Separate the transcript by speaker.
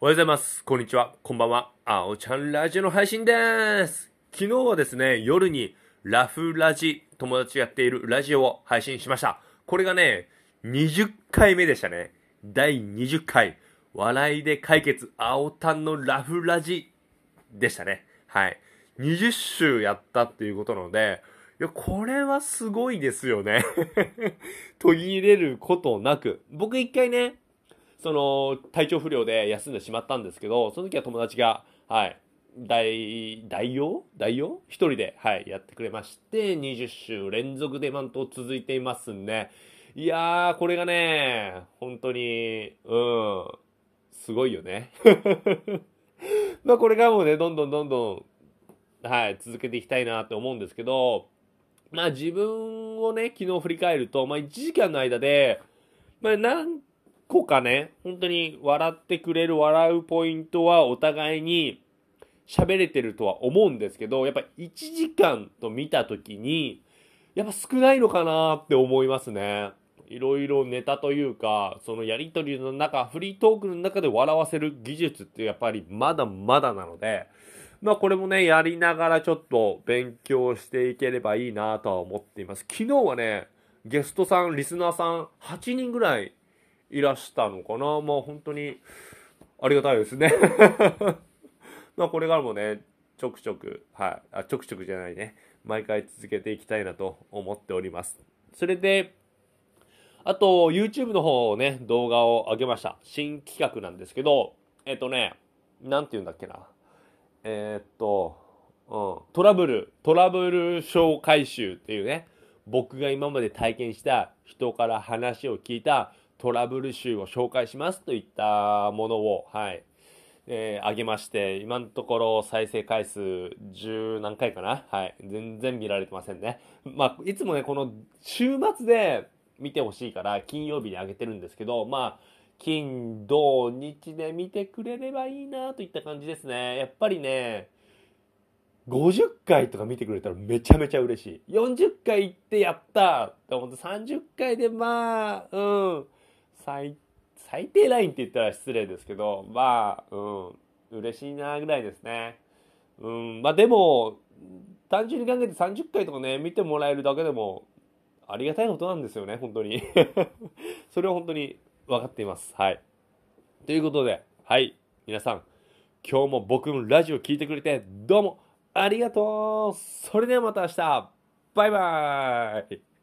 Speaker 1: おはようございます。こんにちは。こんばんは。あおちゃんラジオの配信でーす。昨日はですね、夜にラフラジ、友達やっているラジオを配信しました。これがね、20回目でしたね。第20回、笑いで解決、青タンのラフラジでしたね。はい。20週やったっていうことなので、いや、これはすごいですよね。途切れることなく。僕一回ね、その、体調不良で休んでしまったんですけど、その時は友達が、はい、大、大用？大用？一人で、はい、やってくれまして、20週連続で今んと続いていますんで、いやー、これがね、本当に、うん、すごいよね。まあこれからもね、どんどんどんどん、はい、続けていきたいなって思うんですけど、まあ自分をね、昨日振り返ると、まあ1時間の間で、まあ何個かね、本当に笑ってくれる笑うポイントはお互いに喋れてるとは思うんですけど、やっぱ1時間と見たときに、やっぱ少ないのかなって思いますね。いろいろネタというか、そのやりとりの中、フリートークの中で笑わせる技術ってやっぱりまだまだなので、まあこれもね、やりながらちょっと勉強していければいいなとは思っています。昨日はね、ゲストさん、リスナーさん8人ぐらいいらしたのかな？まあ本当にありがたいですね。まあこれからもね、ちょくちょく、はい、あ、ちょくちょくじゃないね。毎回続けていきたいなと思っております。それで、あと、YouTube の方をね、動画を上げました。新企画なんですけど、えっとね、なんて言うんだっけな。えーっと、うん、トラブル、トラブル小回収っていうね、僕が今まで体験した人から話を聞いたトラブル集を紹介しますといったものを、はい、えー上げまして、今のところ再生回数10何回かな？はい、全然見られてませんね。まあ、いつもね、この週末で見てほしいから金曜日に上げてるんですけど、まあ、金、土、日で見てくれればいいなといった感じですね。やっぱりね、50回とか見てくれたらめちゃめちゃ嬉しい。40回行ってやったって思って30回でまあ、うん、最、最低ラインって言ったら失礼ですけど、まあ、うん、嬉しいなぐらいですね。うん、まあでも、単純に考えて30回とかね、見てもらえるだけでも、ありがたいことなんですよね、本当に。それは本当に分かっています。はい。ということで、はい、皆さん、今日も僕のラジオ聞いてくれて、どうもありがとうそれではまた明日バイバーイ